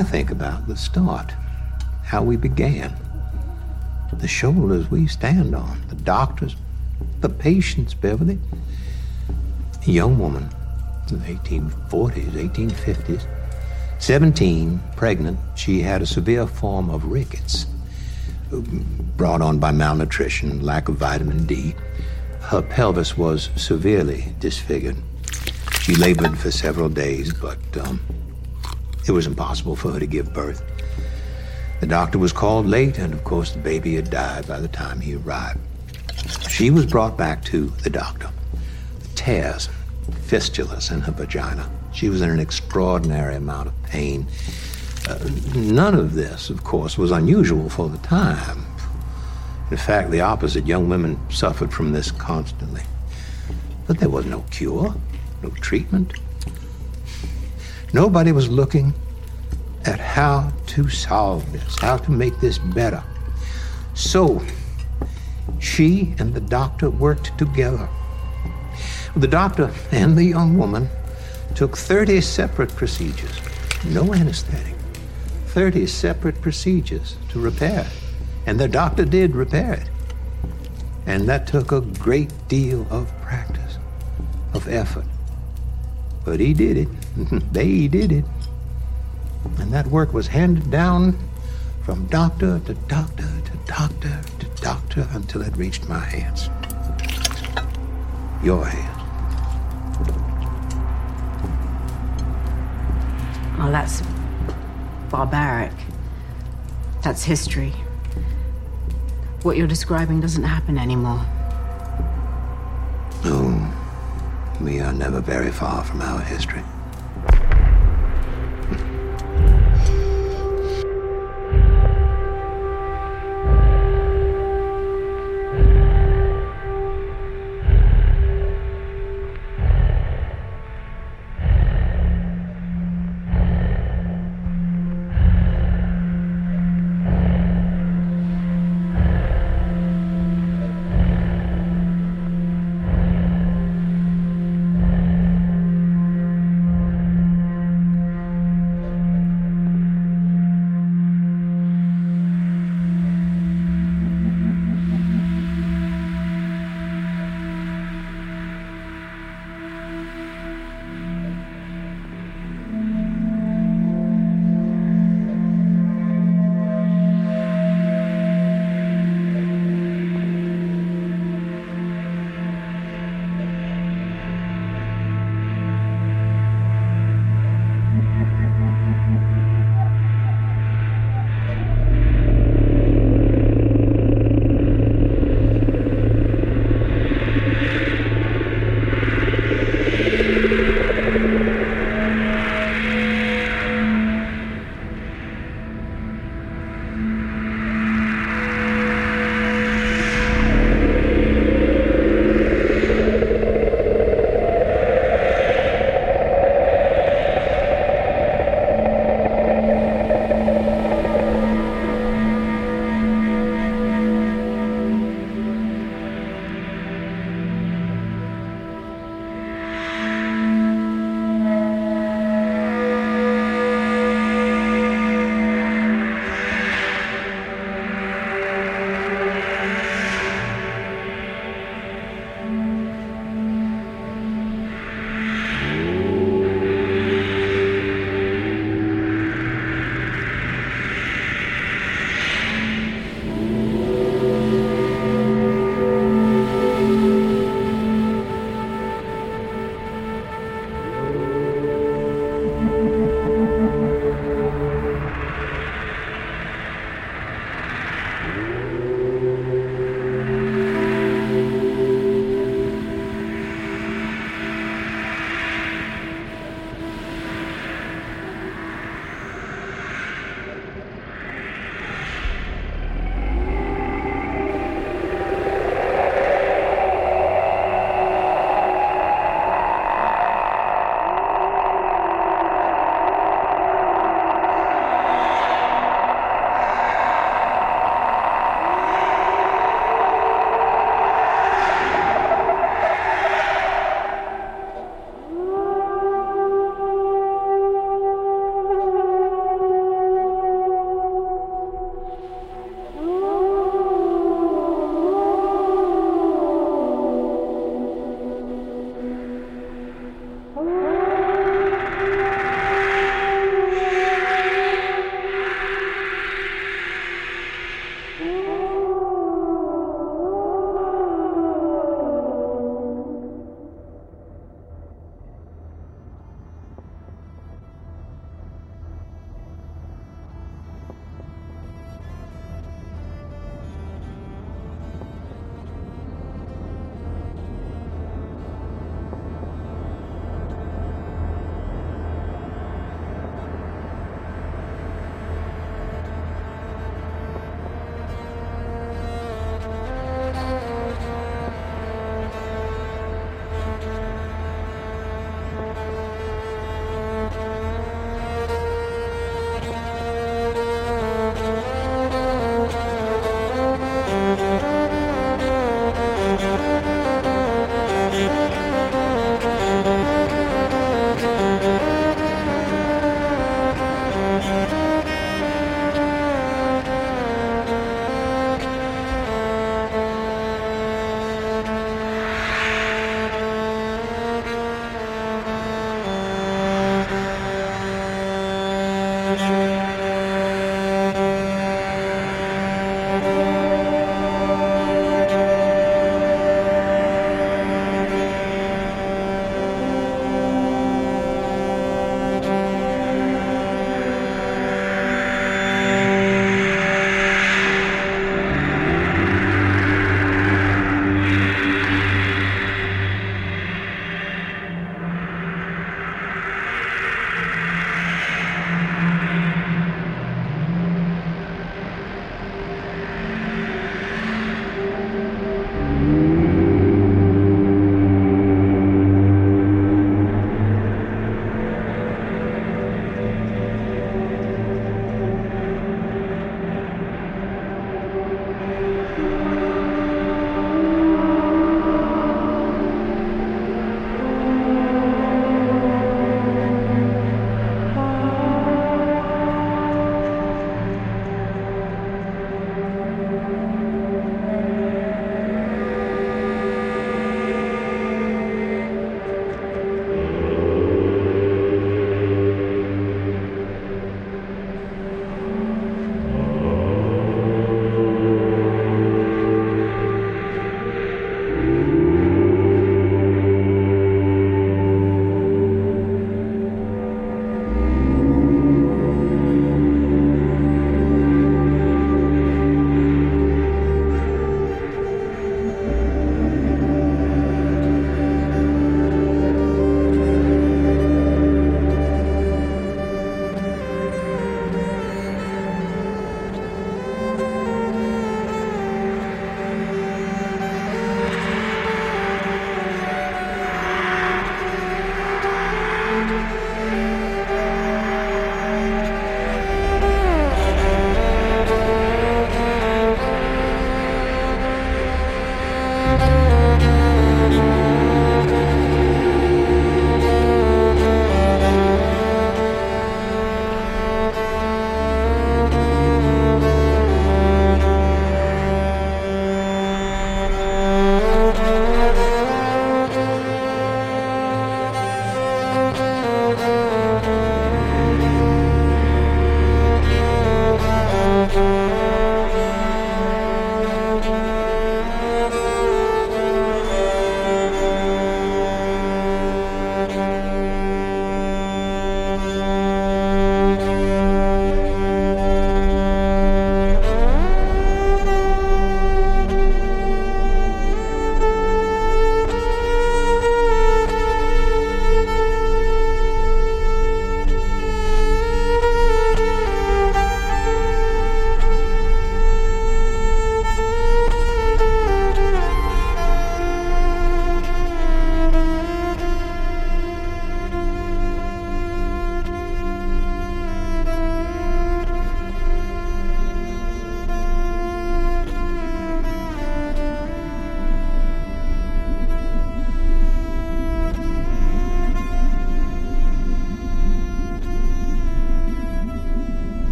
I think about the start, how we began, the shoulders we stand on, the doctors, the patients, Beverly. A young woman in the 1840s, 1850s, 17, pregnant, she had a severe form of rickets brought on by malnutrition, lack of vitamin D. Her pelvis was severely disfigured. She labored for several days, but um, it was impossible for her to give birth. The doctor was called late, and of course, the baby had died by the time he arrived. She was brought back to the doctor. Tears, fistulas in her vagina. She was in an extraordinary amount of pain. Uh, none of this, of course, was unusual for the time. In fact, the opposite. Young women suffered from this constantly. But there was no cure, no treatment. Nobody was looking at how to solve this, how to make this better. So, she and the doctor worked together. The doctor and the young woman took 30 separate procedures, no anesthetic, 30 separate procedures to repair it. And the doctor did repair it. And that took a great deal of practice, of effort. But he did it. they did it. And that work was handed down from doctor to doctor to doctor to doctor until it reached my hands. Your hands. Oh, that's barbaric. That's history. What you're describing doesn't happen anymore. No, we are never very far from our history.